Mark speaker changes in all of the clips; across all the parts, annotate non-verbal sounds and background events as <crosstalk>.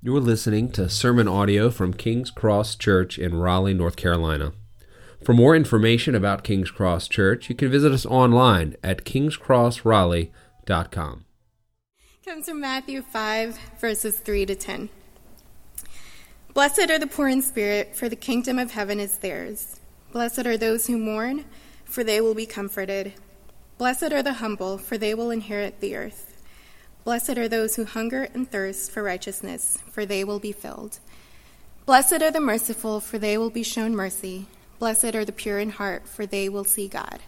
Speaker 1: You're listening to sermon audio from King's Cross Church in Raleigh, North Carolina. For more information about King's Cross Church, you can visit us online at kingscrossraleigh.com.
Speaker 2: Comes from Matthew 5, verses 3 to 10. Blessed are the poor in spirit, for the kingdom of heaven is theirs. Blessed are those who mourn, for they will be comforted. Blessed are the humble, for they will inherit the earth. Blessed are those who hunger and thirst for righteousness, for they will be filled. Blessed are the merciful, for they will be shown mercy. Blessed are the pure in heart, for they will see God.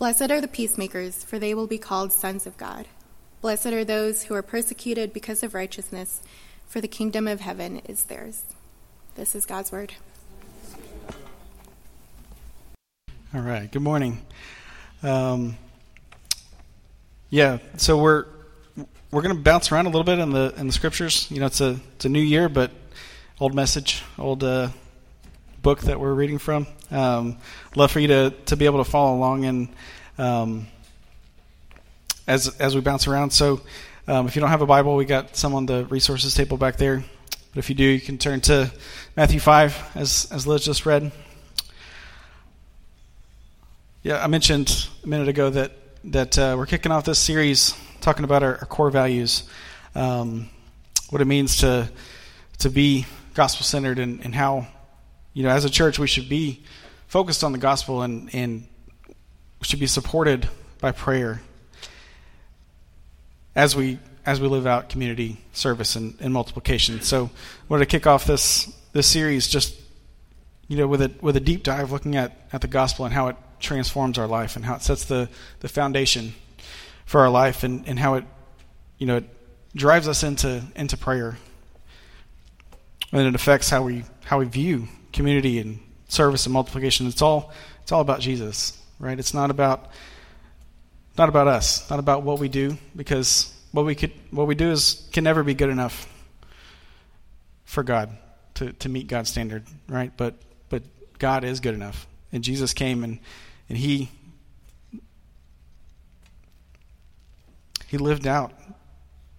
Speaker 2: Blessed are the peacemakers, for they will be called sons of God. Blessed are those who are persecuted because of righteousness, for the kingdom of heaven is theirs. This is God's word.
Speaker 3: All right. Good morning. Um, yeah. So we're we're going to bounce around a little bit in the in the scriptures. You know, it's a it's a new year, but old message, old uh, book that we're reading from. Um, love for you to to be able to follow along and um, as as we bounce around. So, um, if you don't have a Bible, we got some on the resources table back there. But if you do, you can turn to Matthew five, as as Liz just read. Yeah, I mentioned a minute ago that that uh, we're kicking off this series talking about our, our core values, um, what it means to to be gospel centered, and, and how you know as a church we should be focused on the gospel and and should be supported by prayer as we as we live out community service and, and multiplication. So, I wanted to kick off this this series just you know with a with a deep dive looking at at the gospel and how it transforms our life and how it sets the the foundation for our life and, and how it, you know, it drives us into into prayer. And it affects how we how we view community and service and multiplication. It's all it's all about Jesus, right? It's not about not about us, not about what we do, because what we could what we do is can never be good enough for God to, to meet God's standard, right? But but God is good enough. And Jesus came and, and he he lived out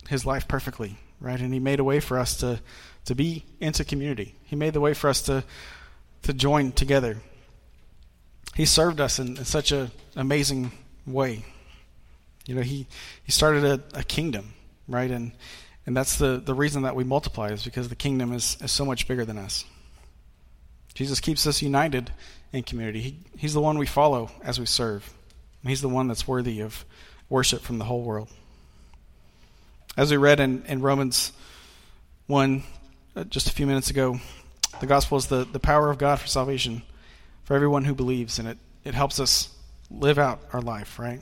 Speaker 3: his life perfectly, right? And he made a way for us to, to be into community. He made the way for us to, to join together. He served us in, in such an amazing way. You know, he, he started a, a kingdom, right? And, and that's the, the reason that we multiply is because the kingdom is, is so much bigger than us. Jesus keeps us united in community. He, he's the one we follow as we serve. He's the one that's worthy of worship from the whole world. As we read in, in Romans 1 uh, just a few minutes ago, the gospel is the, the power of God for salvation for everyone who believes, and it, it helps us live out our life, right?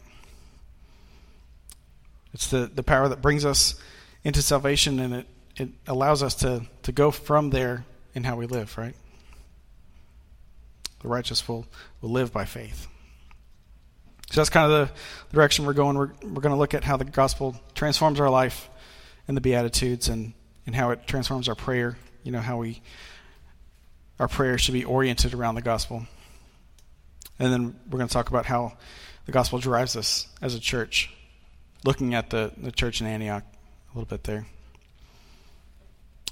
Speaker 3: It's the, the power that brings us into salvation, and it, it allows us to, to go from there in how we live, right? The righteous will, will live by faith. So that's kind of the direction we're going. We're, we're going to look at how the gospel transforms our life and the Beatitudes and, and how it transforms our prayer. You know, how we, our prayer should be oriented around the gospel. And then we're going to talk about how the gospel drives us as a church, looking at the, the church in Antioch a little bit there.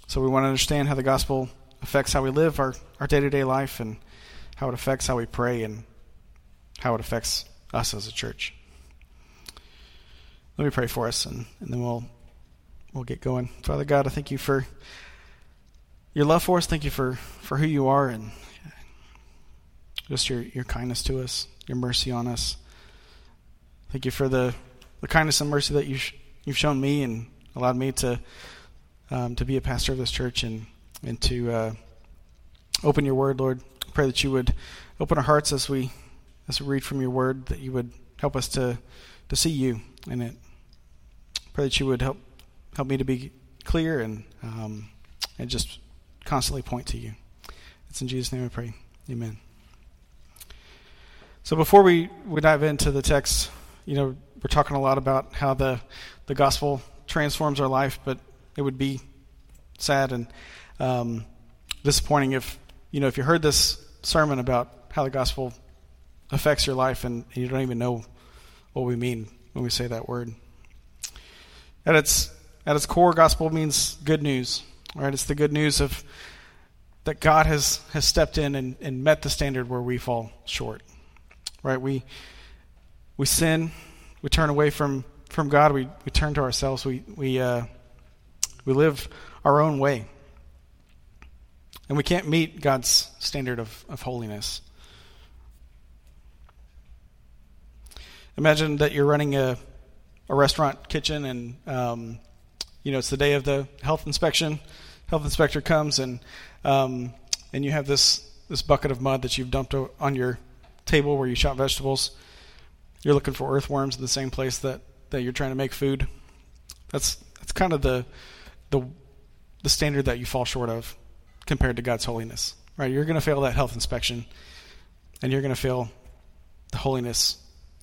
Speaker 3: So we want to understand how the gospel affects how we live our, our day-to-day life and how it affects how we pray and how it affects us as a church. Let me pray for us, and, and then we'll we'll get going. Father God, I thank you for your love for us. Thank you for, for who you are and just your, your kindness to us, your mercy on us. Thank you for the, the kindness and mercy that you've, you've shown me and allowed me to um, to be a pastor of this church and and to uh, open your word, Lord. I pray that you would open our hearts as we as we read from your word, that you would help us to, to see you in it. Pray that you would help help me to be clear and um, and just constantly point to you. It's in Jesus' name I pray. Amen. So before we, we dive into the text, you know, we're talking a lot about how the the gospel transforms our life, but it would be sad and um, disappointing if you know if you heard this sermon about how the gospel affects your life and you don't even know what we mean when we say that word. At its at its core, gospel means good news. Right? It's the good news of that God has, has stepped in and, and met the standard where we fall short. Right? We we sin, we turn away from, from God, we, we turn to ourselves, we we uh, we live our own way. And we can't meet God's standard of, of holiness. Imagine that you're running a, a restaurant kitchen and um, you know it's the day of the health inspection. Health inspector comes and um, and you have this this bucket of mud that you've dumped on your table where you chop vegetables. You're looking for earthworms in the same place that, that you're trying to make food. That's that's kind of the the the standard that you fall short of compared to God's holiness. Right? You're going to fail that health inspection, and you're going to fail the holiness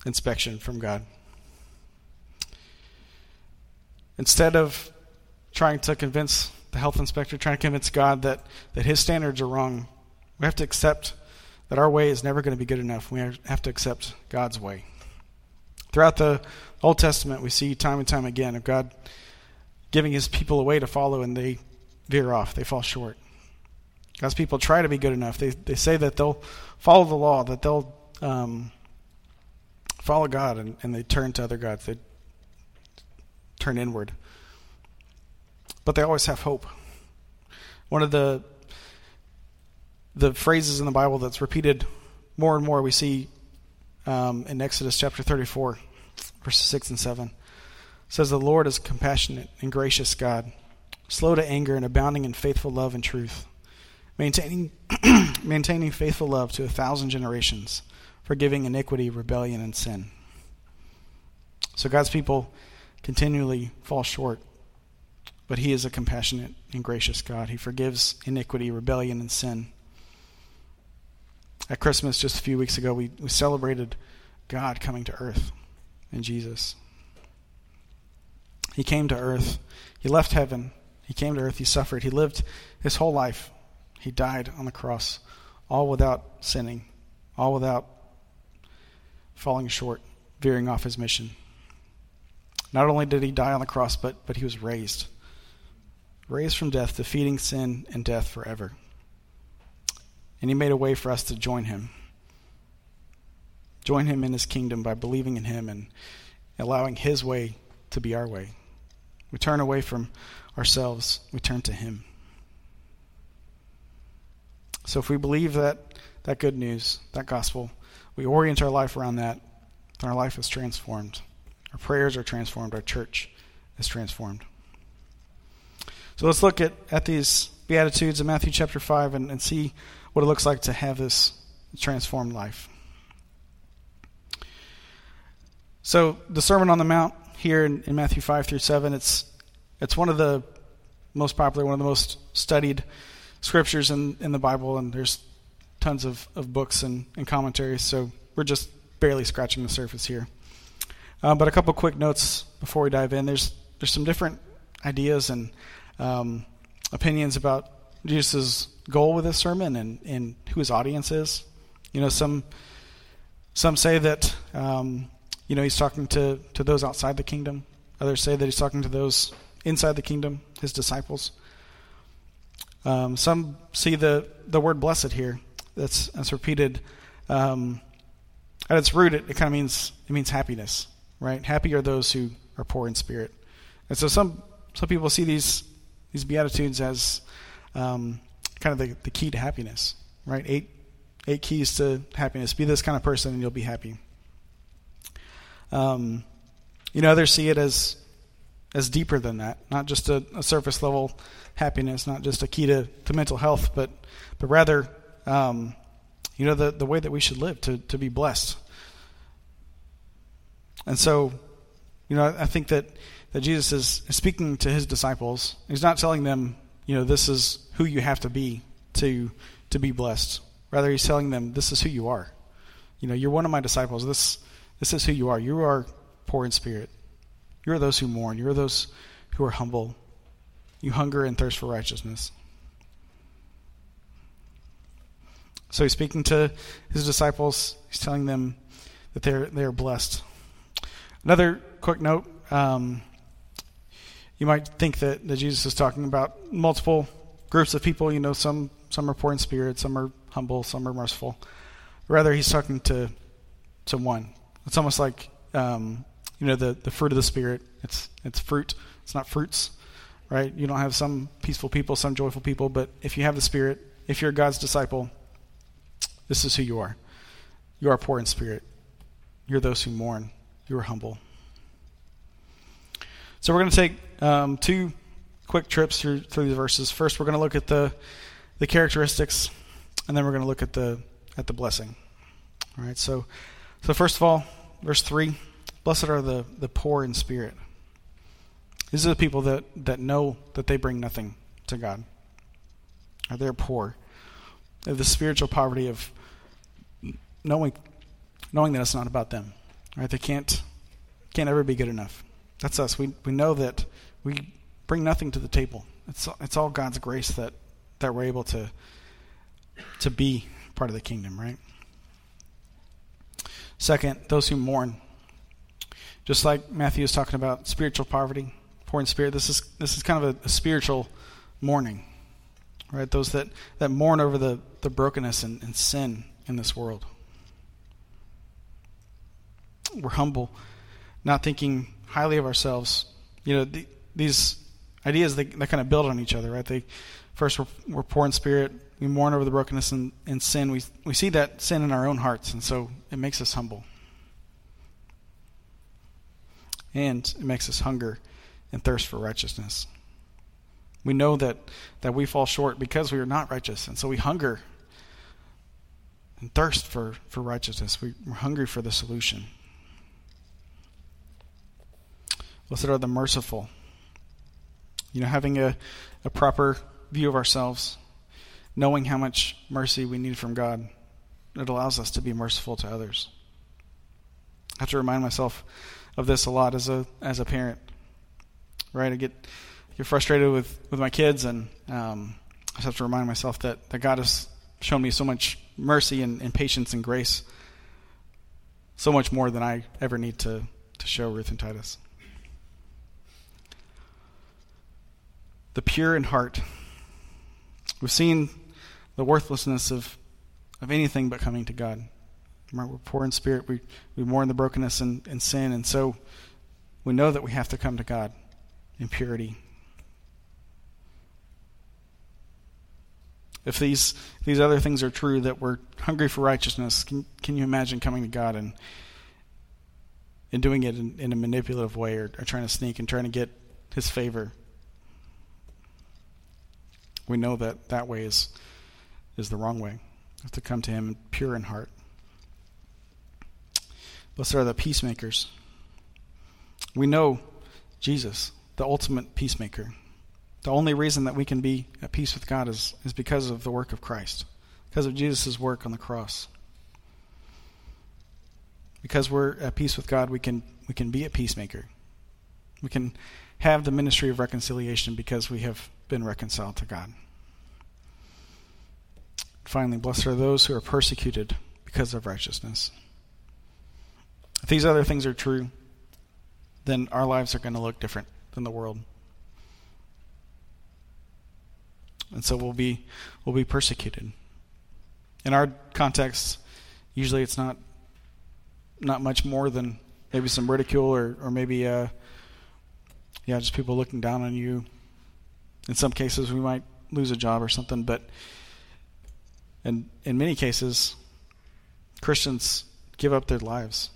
Speaker 3: inspection from God. Instead of trying to convince the health inspector, trying to convince God that, that his standards are wrong, we have to accept that our way is never going to be good enough. We have to accept God's way. Throughout the Old Testament, we see time and time again of God giving his people a way to follow and they veer off, they fall short. God's people try to be good enough. They, they say that they'll follow the law, that they'll um, follow God, and, and they turn to other gods. They turn inward. But they always have hope. One of the the phrases in the Bible that's repeated more and more we see um, in Exodus chapter 34, verses 6 and 7. says, The Lord is compassionate and gracious God, slow to anger and abounding in faithful love and truth, maintaining, <clears throat> maintaining faithful love to a thousand generations forgiving iniquity, rebellion, and sin. So God's people continually fall short, but He is a compassionate and gracious God. He forgives iniquity, rebellion, and sin. At Christmas, just a few weeks ago, we, we celebrated God coming to earth in Jesus. He came to earth. He left heaven. He came to earth. He suffered. He lived his whole life. He died on the cross, all without sinning, all without falling short, veering off his mission. Not only did he die on the cross, but, but he was raised. Raised from death, defeating sin and death forever. And he made a way for us to join him. Join him in his kingdom by believing in him and allowing his way to be our way. We turn away from ourselves, we turn to him. So if we believe that, that good news, that gospel, we orient our life around that, then our life is transformed. Our prayers are transformed. Our church is transformed. So let's look at, at these Beatitudes in Matthew chapter 5 and, and see what it looks like to have this transformed life. So the Sermon on the Mount here in, in Matthew 5 through 7, it's, it's one of the most popular, one of the most studied scriptures in, in the Bible, and there's tons of, of books and, and commentaries, so we're just barely scratching the surface here. Uh, but a couple quick notes before we dive in. There's there's some different ideas and um, opinions about Jesus' goal with this sermon and, and who his audience is. You know, some some say that um, you know he's talking to, to those outside the kingdom. Others say that he's talking to those inside the kingdom, his disciples. Um, some see the the word blessed here that's that's repeated. Um, at its root, it, it kind of means it means happiness, right? Happy are those who are poor in spirit, and so some some people see these these beatitudes as um, kind of the, the key to happiness, right? Eight eight keys to happiness. Be this kind of person, and you'll be happy. Um, you know, others see it as as deeper than that, not just a, a surface level happiness, not just a key to, to mental health, but but rather um, you know, the, the way that we should live to, to be blessed. And so, you know, I think that, that Jesus is, is speaking to his disciples. He's not telling them, you know, this is who you have to be to, to be blessed. Rather, he's telling them, this is who you are. You know, you're one of my disciples. This, this is who you are. You are poor in spirit. You are those who mourn. You are those who are humble. You hunger and thirst for righteousness. So he's speaking to his disciples. He's telling them that they're they're blessed. Another quick note. Um, you might think that, that Jesus is talking about multiple groups of people. You know, some some are poor in spirit, some are humble, some are merciful. Rather, he's talking to to one. It's almost like um, you know the the fruit of the spirit. It's it's fruit. It's not fruits, right? You don't have some peaceful people, some joyful people, but if you have the spirit, if you're God's disciple, this is who you are. You are poor in spirit. You're those who mourn. You are humble. So we're going to take um, two quick trips through through these verses. First, we're going to look at the the characteristics, and then we're going to look at the at the blessing. All right. So, so first of all, verse three: Blessed are the the poor in spirit. These are the people that that know that they bring nothing to God. They're poor. They have the spiritual poverty of knowing knowing that it's not about them. Right? They can't can't ever be good enough. That's us. We we know that we bring nothing to the table. It's it's all God's grace that that we're able to to be part of the kingdom, right? Second, those who mourn. Just like Matthew is talking about spiritual poverty, poor in spirit, this is this is kind of a, a spiritual mourning. Right? Those that, that mourn over the, the brokenness and, and sin in this world. We're humble, not thinking highly of ourselves. You know, the, these ideas they, they kind of build on each other, right? They first we're, we're poor in spirit, we mourn over the brokenness and, and sin. We we see that sin in our own hearts, and so it makes us humble, and it makes us hunger and thirst for righteousness. We know that that we fall short because we are not righteous, and so we hunger and thirst for for righteousness. We, we're hungry for the solution. Blessed are the merciful. You know, having a, a proper view of ourselves, knowing how much mercy we need from God, it allows us to be merciful to others. I have to remind myself of this a lot as a as a parent. Right? I get get frustrated with, with my kids and um, I just have to remind myself that, that God has shown me so much mercy and, and patience and grace. So much more than I ever need to, to show Ruth and Titus. The pure in heart. We've seen the worthlessness of, of anything but coming to God. We're poor in spirit. We, we mourn the brokenness and, and sin. And so we know that we have to come to God in purity. If these these other things are true, that we're hungry for righteousness, can, can you imagine coming to God and and doing it in, in a manipulative way or, or trying to sneak and trying to get His favor? We know that that way is is the wrong way. We have to come to Him pure in heart. Blessed are the peacemakers. We know Jesus, the ultimate peacemaker. The only reason that we can be at peace with God is, is because of the work of Christ, because of Jesus' work on the cross. Because we're at peace with God, we can we can be a peacemaker. We can have the ministry of reconciliation because we have been reconciled to God. Finally, blessed are those who are persecuted because of righteousness. If these other things are true, then our lives are going to look different than the world. And so we'll be we'll be persecuted. In our context, usually it's not not much more than maybe some ridicule or, or maybe uh, yeah, just people looking down on you. In some cases we might lose a job or something, but and in many cases, Christians give up their lives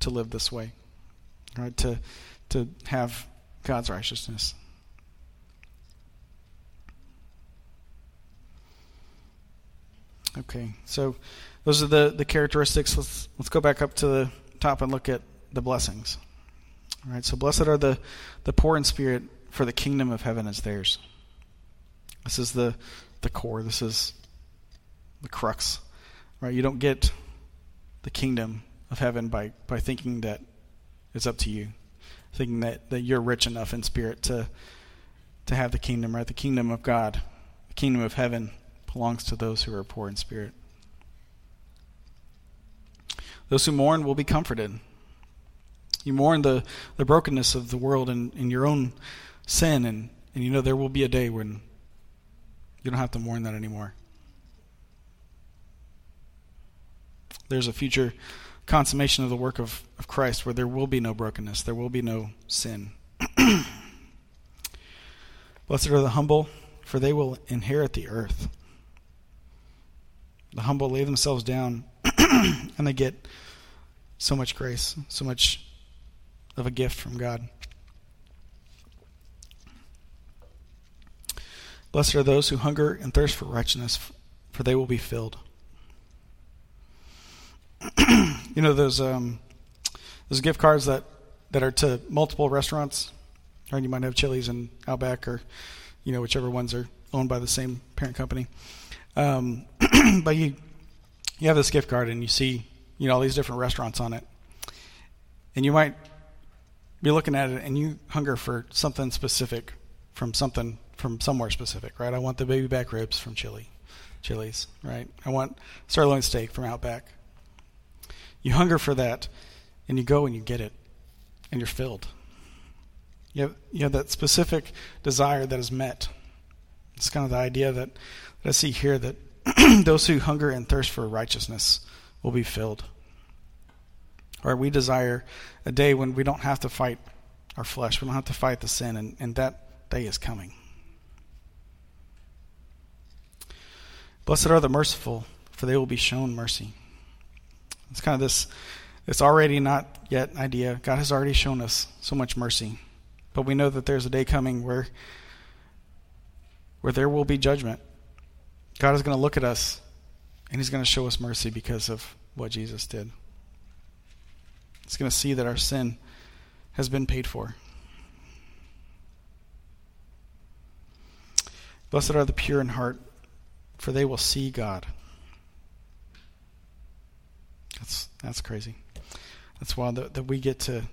Speaker 3: to live this way, right? To to have God's righteousness. Okay, so those are the, the characteristics. Let's let's go back up to the top and look at the blessings. All right, so blessed are the, the poor in spirit, for the kingdom of heaven is theirs. This is the the core. This is the crux, right? You don't get the kingdom of heaven by, by thinking that it's up to you, thinking that, that you're rich enough in spirit to to have the kingdom, right? The kingdom of God, the kingdom of heaven belongs to those who are poor in spirit. Those who mourn will be comforted. You mourn the, the brokenness of the world and, and your own sin, and, and you know there will be a day when you don't have to mourn that anymore. There's a future consummation of the work of, of Christ where there will be no brokenness, there will be no sin. <clears throat> Blessed are the humble, for they will inherit the earth. The humble lay themselves down <clears throat> and they get so much grace, so much of a gift from God. Blessed are those who hunger and thirst for righteousness, for they will be filled. <clears throat> you know those um, those gift cards that, that are to multiple restaurants, right? You might have Chili's and Outback, or you know whichever ones are owned by the same parent company. Um, <clears throat> but you you have this gift card and you see you know all these different restaurants on it, and you might be looking at it and you hunger for something specific from something from somewhere specific, right? I want the baby back ribs from Chili, Chili's, right? I want sirloin steak from Outback. You hunger for that, and you go and you get it, and you're filled. You have, you have that specific desire that is met. It's kind of the idea that, that I see here that <clears throat> those who hunger and thirst for righteousness will be filled. Or we desire a day when we don't have to fight our flesh, we don't have to fight the sin, and, and that day is coming. Blessed are the merciful, for they will be shown mercy. It's kind of this it's already not yet idea. God has already shown us so much mercy. But we know that there's a day coming where where there will be judgment. God is going to look at us and he's going to show us mercy because of what Jesus did. He's going to see that our sin has been paid for. Blessed are the pure in heart, for they will see God. That's that's crazy. That's wild that, that we get to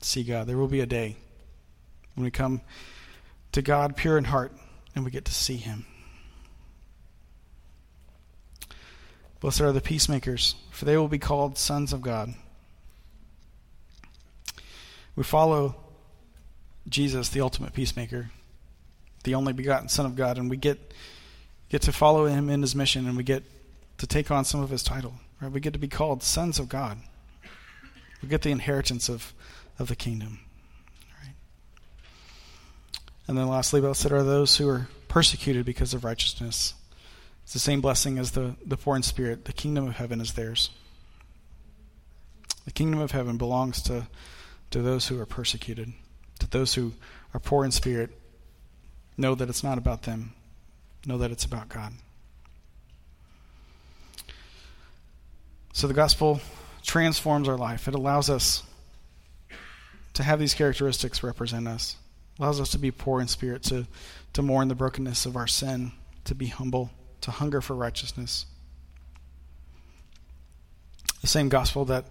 Speaker 3: see God. There will be a day when we come to God pure in heart and we get to see Him. Blessed are the peacemakers, for they will be called sons of God. We follow Jesus, the ultimate peacemaker, the only begotten Son of God, and we get get to follow him in his mission and we get to take on some of his title. Right? We get to be called sons of God. We get the inheritance of, of the kingdom. Right? And then lastly, blessed are those who are persecuted because of righteousness. It's the same blessing as the, the poor in spirit. The kingdom of heaven is theirs. The kingdom of heaven belongs to, to those who are persecuted, to those who are poor in spirit. Know that it's not about them, know that it's about God. So the gospel transforms our life. It allows us to have these characteristics represent us. It allows us to be poor in spirit, to, to mourn the brokenness of our sin, to be humble, to hunger for righteousness. The same gospel that,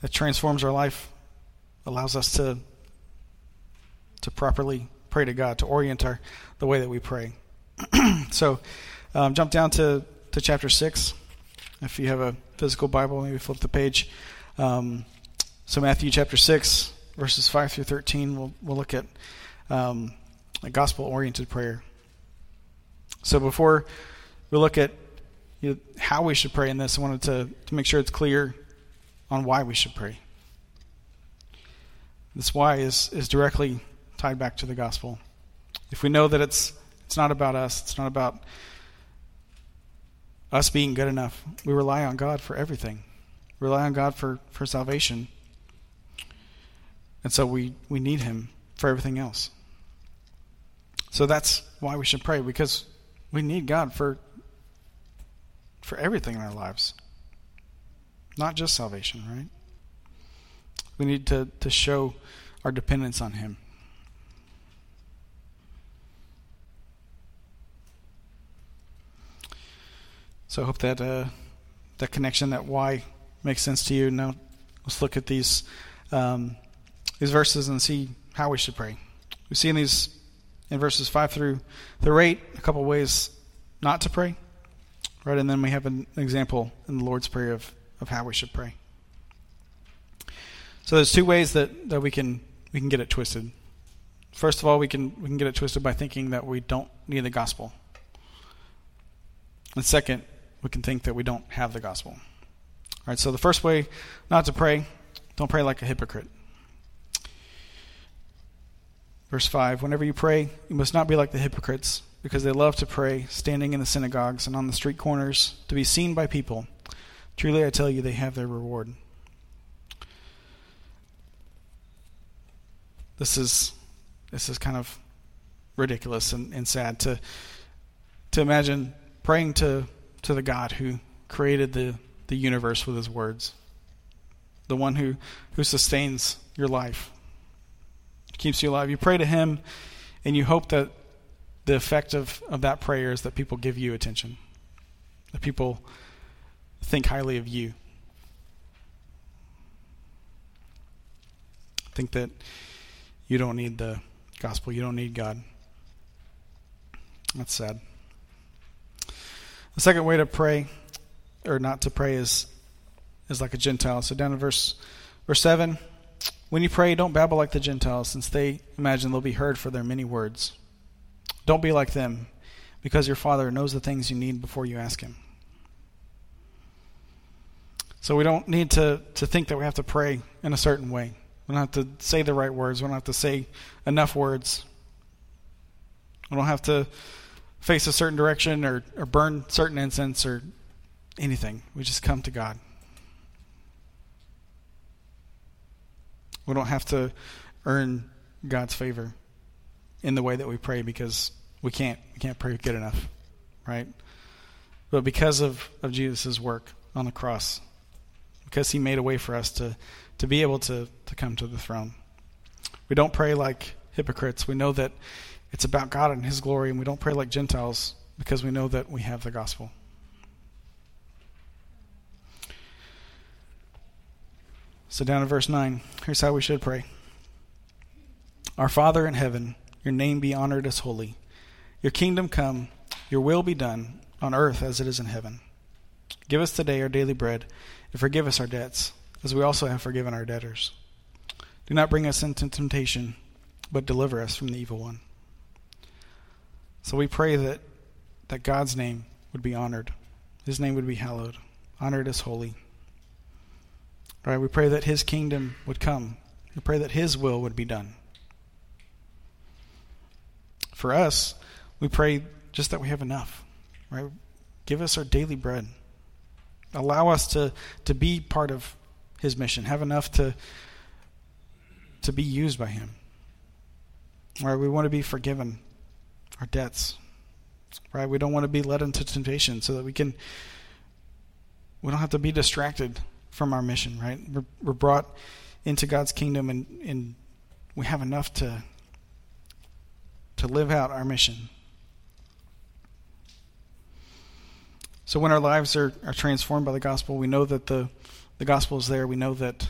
Speaker 3: that transforms our life allows us to, to properly pray to God, to orient our, the way that we pray. <clears throat> so um, jump down to, to chapter 6. If you have a physical Bible, maybe flip the page. Um, so Matthew chapter 6, verses 5 through 13, we'll, we'll look at um, a gospel-oriented prayer. So before we look at you know, how we should pray in this, I wanted to, to make sure it's clear on why we should pray. This why is, is directly tied back to the gospel. If we know that it's it's not about us, it's not about us being good enough. We rely on God for everything. We rely on God for, for salvation. And so we, we need Him for everything else. So that's why we should pray, because we need God for, for everything in our lives. Not just salvation, right? We need to, to show our dependence on Him. So I hope that uh, that connection, that why, makes sense to you. Now let's look at these um, these verses and see how we should pray. We see in these in verses five through through eight a couple ways not to pray, right? And then we have an example in the Lord's prayer of of how we should pray. So there's two ways that, that we can we can get it twisted. First of all, we can we can get it twisted by thinking that we don't need the gospel. And second, we can think that we don't have the gospel. All right, so the first way not to pray, don't pray like a hypocrite. Verse 5 Whenever you pray, you must not be like the hypocrites, because they love to pray, standing in the synagogues and on the street corners, to be seen by people. Truly, I tell you, they have their reward. This is this is kind of ridiculous and, and sad to to imagine praying to to the God who created the, the universe with his words. The one who, who sustains your life, keeps you alive. You pray to him and you hope that the effect of, of that prayer is that people give you attention. That people think highly of you. Think that you don't need the gospel, you don't need God. That's sad. The second way to pray, or not to pray, is is like a Gentile. So down in verse verse seven, when you pray, don't babble like the Gentiles, since they imagine they'll be heard for their many words. Don't be like them, because your Father knows the things you need before you ask Him. So we don't need to, to think that we have to pray in a certain way. We don't have to say the right words. We don't have to say enough words. We don't have to face a certain direction or, or burn certain incense or anything. We just come to God. We don't have to earn God's favor in the way that we pray because we can't we can't pray good enough, right? But because of, of Jesus' work on the cross, because he made a way for us to, to be able to, to come to the throne. We don't pray like hypocrites. We know that it's about God and his glory, and we don't pray like Gentiles because we know that we have the gospel. So, down in verse 9, here's how we should pray Our Father in heaven, your name be honored as holy. Your kingdom come, your will be done, on earth as it is in heaven. Give us today our daily bread, and forgive us our debts, as we also have forgiven our debtors. Do not bring us into temptation, but deliver us from the evil one. So we pray that, that God's name would be honored, His name would be hallowed, honored as holy. Right? We pray that His kingdom would come. We pray that His will would be done. For us, we pray just that we have enough. Right? Give us our daily bread. Allow us to, to be part of His mission. Have enough to, to be used by Him. Right? We want to be forgiven our debts. Right? We don't want to be led into temptation so that we can we don't have to be distracted from our mission, right? We're, we're brought into God's kingdom and, and we have enough to to live out our mission. So when our lives are, are transformed by the gospel, we know that the, the gospel is there. We know that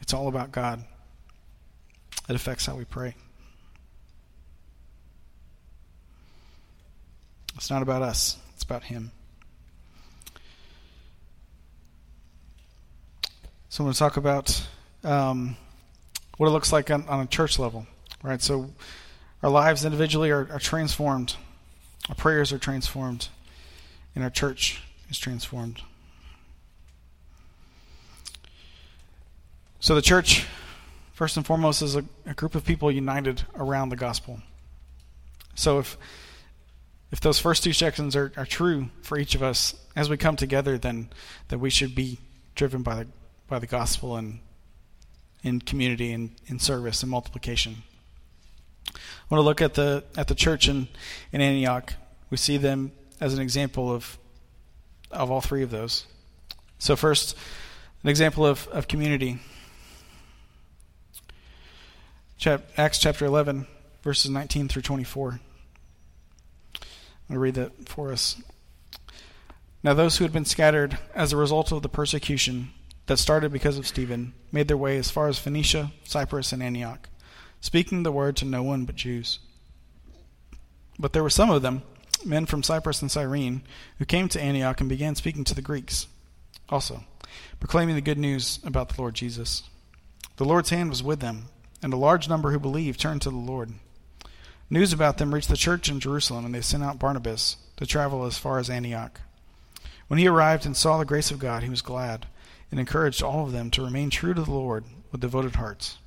Speaker 3: it's all about God. It affects how we pray. It's not about us, it's about Him. So I'm going to talk about um, what it looks like on, on, a church level, right? So our lives individually are, are transformed, our prayers are transformed, and our church is transformed. So the church, first and foremost, is a, a group of people united around the gospel. So if if those first two sections are, are true for each of us as we come together, then that we should be driven by the by the gospel and in community and in service and multiplication. I want to look at the at the church in, in Antioch. We see them as an example of of all three of those. So first, an example of, of community. Chap, Acts chapter 11, verses 19 through 24. I'm to read that for us. Now, those who had been scattered as a result of the persecution that started because of Stephen made their way as far as Phoenicia, Cyprus, and Antioch, speaking the word to no one but Jews. But there were some of them, men from Cyprus and Cyrene, who came to Antioch and began speaking to the Greeks also, proclaiming the good news about the Lord Jesus. The Lord's hand was with them, and a large number who believed turned to the Lord. News about them reached the church in Jerusalem, and they sent out Barnabas to travel as far as Antioch. When he arrived and saw the grace of God, he was glad and encouraged all of them to remain true to the Lord with devoted hearts.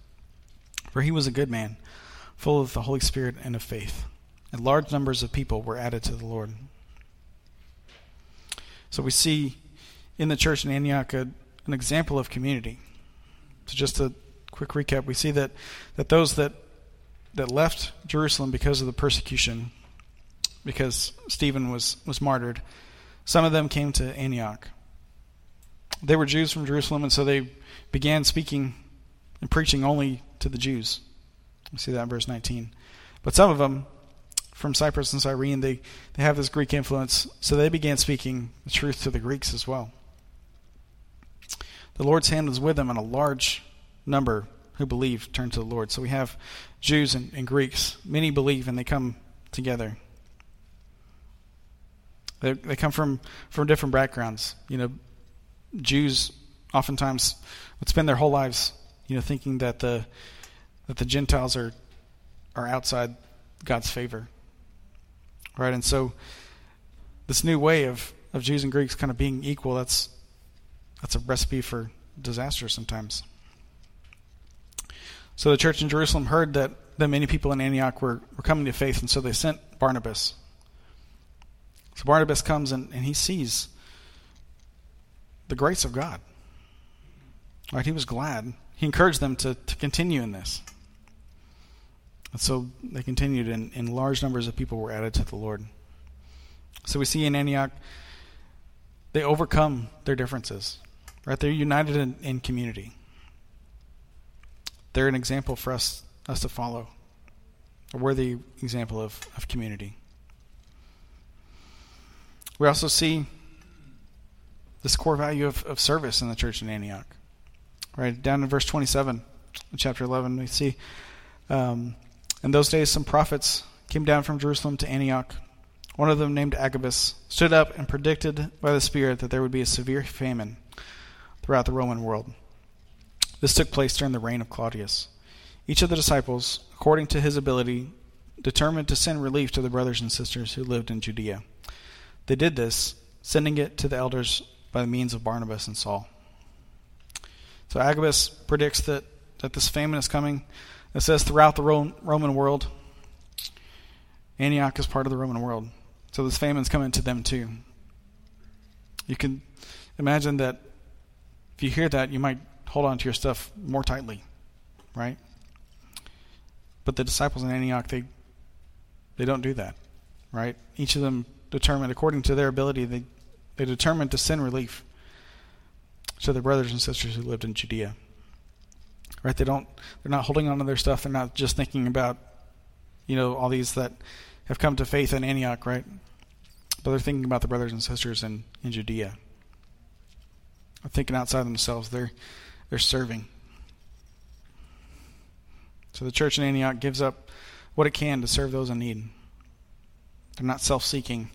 Speaker 3: For he was a good man, full of the Holy Spirit and of faith, and large numbers of people were added to the Lord. So we see in the church in Antioch a, an example of community. So just a quick recap, we see that, that those that that left Jerusalem because of the persecution, because Stephen was, was martyred, some of them came to Antioch. They were Jews from Jerusalem, and so they began speaking and preaching only to the Jews. We see that in verse 19. But some of them from Cyprus and Cyrene, they, they have this Greek influence, so they began speaking the truth to the Greeks as well. The Lord's hand was with them, and a large number who believed turned to the Lord. So we have Jews and, and Greeks. Many believe, and they come together. They, they come from, from different backgrounds. You know, Jews oftentimes would spend their whole lives, you know, thinking that the that the Gentiles are are outside God's favor. Right? And so this new way of, of Jews and Greeks kind of being equal, that's that's a recipe for disaster sometimes. So the church in Jerusalem heard that, that many people in Antioch were, were coming to faith, and so they sent Barnabas. So Barnabas comes and, and he sees the grace of God. Right? He was glad. He encouraged them to, to continue in this. And so they continued, and, and large numbers of people were added to the Lord. So we see in Antioch, they overcome their differences. Right? They're united in, in community. They're an example for us us to follow. A worthy example of, of community. We also see this core value of, of service in the church in Antioch. Right down in verse 27, chapter 11, we see um, in those days some prophets came down from Jerusalem to Antioch. One of them, named Agabus, stood up and predicted by the Spirit that there would be a severe famine throughout the Roman world. This took place during the reign of Claudius. Each of the disciples, according to his ability, determined to send relief to the brothers and sisters who lived in Judea. They did this, sending it to the elders by the means of Barnabas and Saul. So Agabus predicts that, that this famine is coming. It says throughout the Roman world. Antioch is part of the Roman world. So this famine is coming to them too. You can imagine that if you hear that, you might hold on to your stuff more tightly, right? But the disciples in Antioch, they they don't do that, right? Each of them determined, according to their ability, they they determined to send relief to their brothers and sisters who lived in Judea. Right? They don't. They're not holding on to their stuff. They're not just thinking about, you know, all these that have come to faith in Antioch, right? But they're thinking about the brothers and sisters in in Judea. They're thinking outside themselves. They're they're serving. So the church in Antioch gives up what it can to serve those in need. They're not self seeking,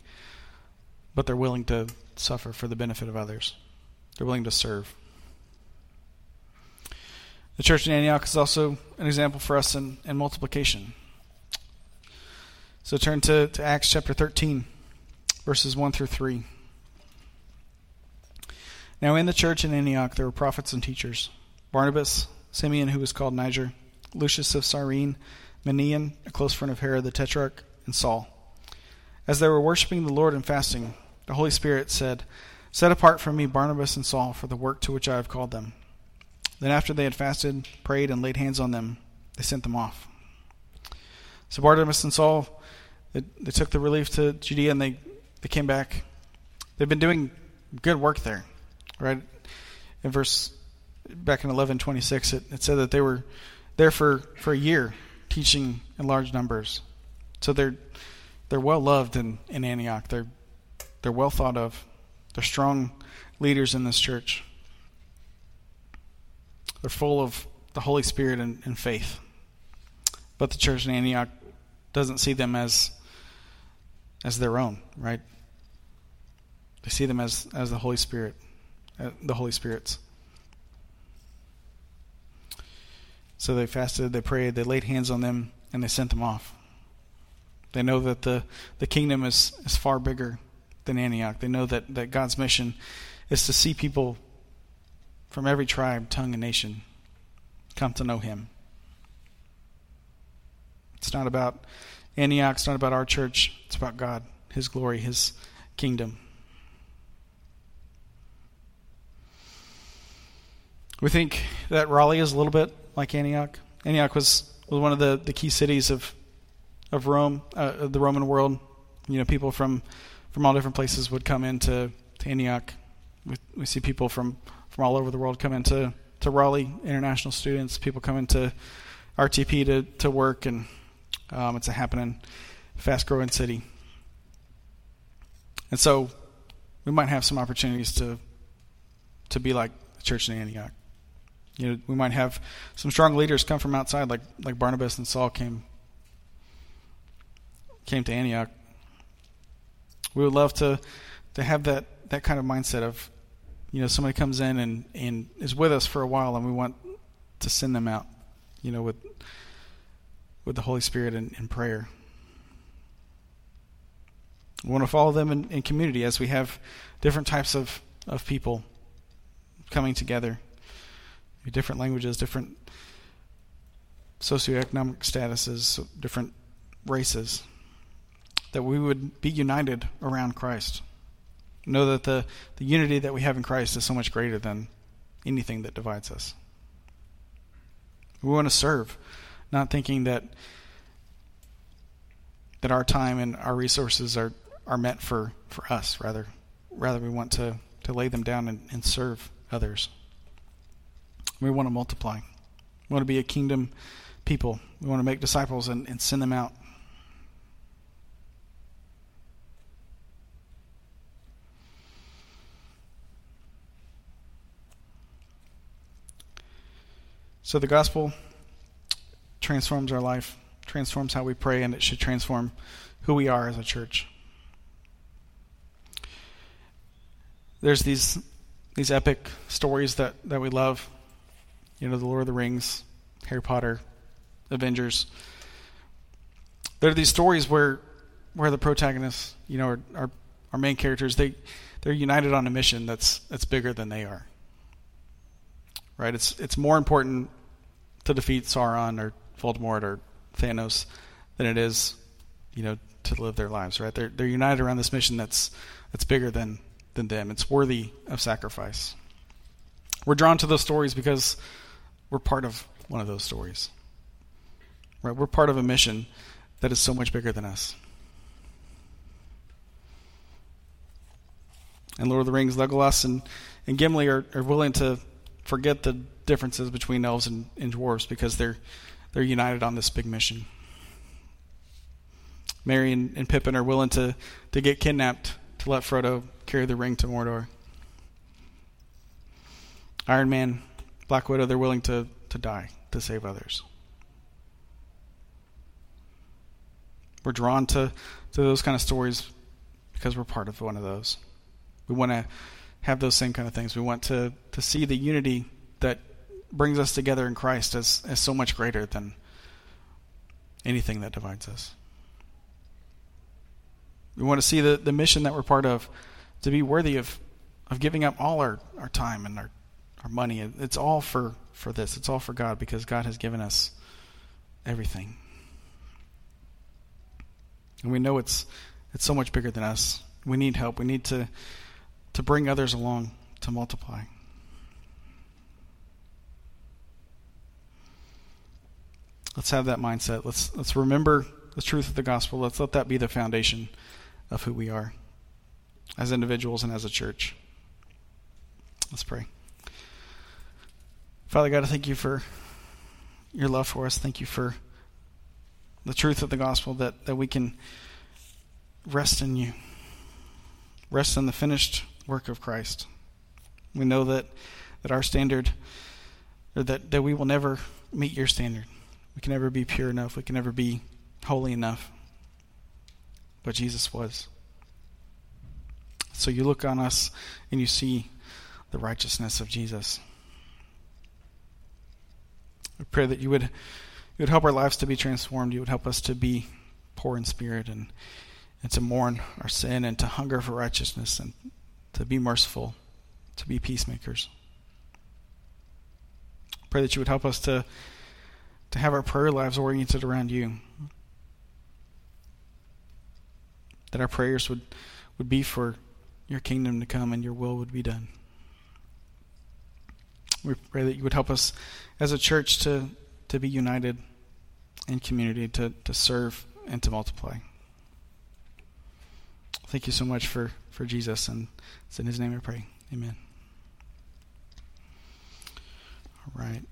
Speaker 3: but they're willing to suffer for the benefit of others. They're willing to serve. The church in Antioch is also an example for us in, in multiplication. So turn to, to Acts chapter 13, verses 1 through 3. Now in the church in Antioch there were prophets and teachers Barnabas, Simeon, who was called Niger, Lucius of Cyrene, Manaen, a close friend of Herod the Tetrarch, and Saul. As they were worshiping the Lord and fasting, the Holy Spirit said, Set apart from me Barnabas and Saul for the work to which I have called them. Then, after they had fasted, prayed, and laid hands on them, they sent them off. So Barnabas and Saul, they, they took the relief to Judea and they, they came back. They've been doing good work there right? In verse back in eleven twenty six, it, it said that they were there for, for a year teaching in large numbers. So they're they're well loved in, in Antioch. They're they're well thought of. They're strong leaders in this church. They're full of the Holy Spirit and, and faith. But the church in Antioch doesn't see them as as their own, right? They see them as, as the Holy Spirit. Uh, the Holy Spirit's. So they fasted, they prayed, they laid hands on them, and they sent them off. They know that the, the kingdom is, is far bigger than Antioch. They know that, that God's mission is to see people from every tribe, tongue, and nation come to know Him. It's not about Antioch, it's not about our church, it's about God, His glory, His kingdom. We think that Raleigh is a little bit like Antioch. Antioch was, was one of the, the key cities of of Rome, uh, the Roman world. You know, people from from all different places would come into to Antioch. We, we see people from from all over the world come into to Raleigh. International students, people come into RTP to to work, and um, it's a happening, fast growing city. And so, we might have some opportunities to to be like the church in Antioch. You know, we might have some strong leaders come from outside, like like Barnabas and Saul came came to Antioch. We would love to to have that that kind of mindset of, you know, somebody comes in and and is with us for a while, and we want to send them out, you know, with with the Holy Spirit and, prayer. We want to follow them in, in community as we have different types of, of people coming together different languages, different socioeconomic statuses, different races, that we would be united around Christ. Know that the, the unity that we have in Christ is so much greater than anything that divides us. We want to serve, not thinking that that our time and our resources are, are meant for, for us. Rather, rather we want to, to lay them down and, and serve others. We want to multiply. We want to be a kingdom people. We want to make disciples and, and send them out. So the gospel transforms our life, transforms how we pray, and it should transform who we are as a church. There's these these epic stories that, that we love you know, The Lord of the Rings, Harry Potter, Avengers. There are these stories where where the protagonists, you know, are, our main characters, they they're united on a mission that's that's bigger than they are. Right? It's it's more important to defeat Sauron or Voldemort or Thanos than it is, you know, to live their lives, right? They're they're united around this mission that's that's bigger than than them. It's worthy of sacrifice. We're drawn to those stories because we're part of one of those stories. Right? We're part of a mission that is so much bigger than us. And Lord of the Rings, Legolas and, and Gimli are, are willing to forget the differences between elves and, and dwarves because they're they're united on this big mission. Merry and, and Pippin are willing to, to get kidnapped to let Frodo carry the ring to Mordor. Iron Man Black Widow, they're willing to, to die to save others. We're drawn to, to those kind of stories because we're part of one of those. We want to have those same kind of things. We want to, to see the unity that brings us together in Christ as, as so much greater than anything that divides us. We want to see the, the mission that we're part of to be worthy of, of giving up all our, our time and our our money. It's all for, for this. It's all for God because God has given us everything. And we know it's it's so much bigger than us. We need help. We need to to bring others along to multiply. Let's have that mindset. Let's let's remember the truth of the gospel. Let's let that be the foundation of who we are as individuals and as a church. Let's pray. Father God, I thank you for your love for us. Thank you for the truth of the gospel that, that we can rest in you, rest in the finished work of Christ. We know that, that our standard, or that, that we will never meet your standard. We can never be pure enough. We can never be holy enough. But Jesus was. So you look on us and you see the righteousness of Jesus. We pray that you would, you would help our lives to be transformed. You would help us to be poor in spirit and, and to mourn our sin and to hunger for righteousness and to be merciful, to be peacemakers. Pray that you would help us to, to have our prayer lives oriented around you. That our prayers would, would be for your kingdom to come and your will would be done. We pray that you would help us as a church to, to be united in community, to, to serve and to multiply. Thank you so much for, for Jesus, and it's in his name we pray. Amen. All right.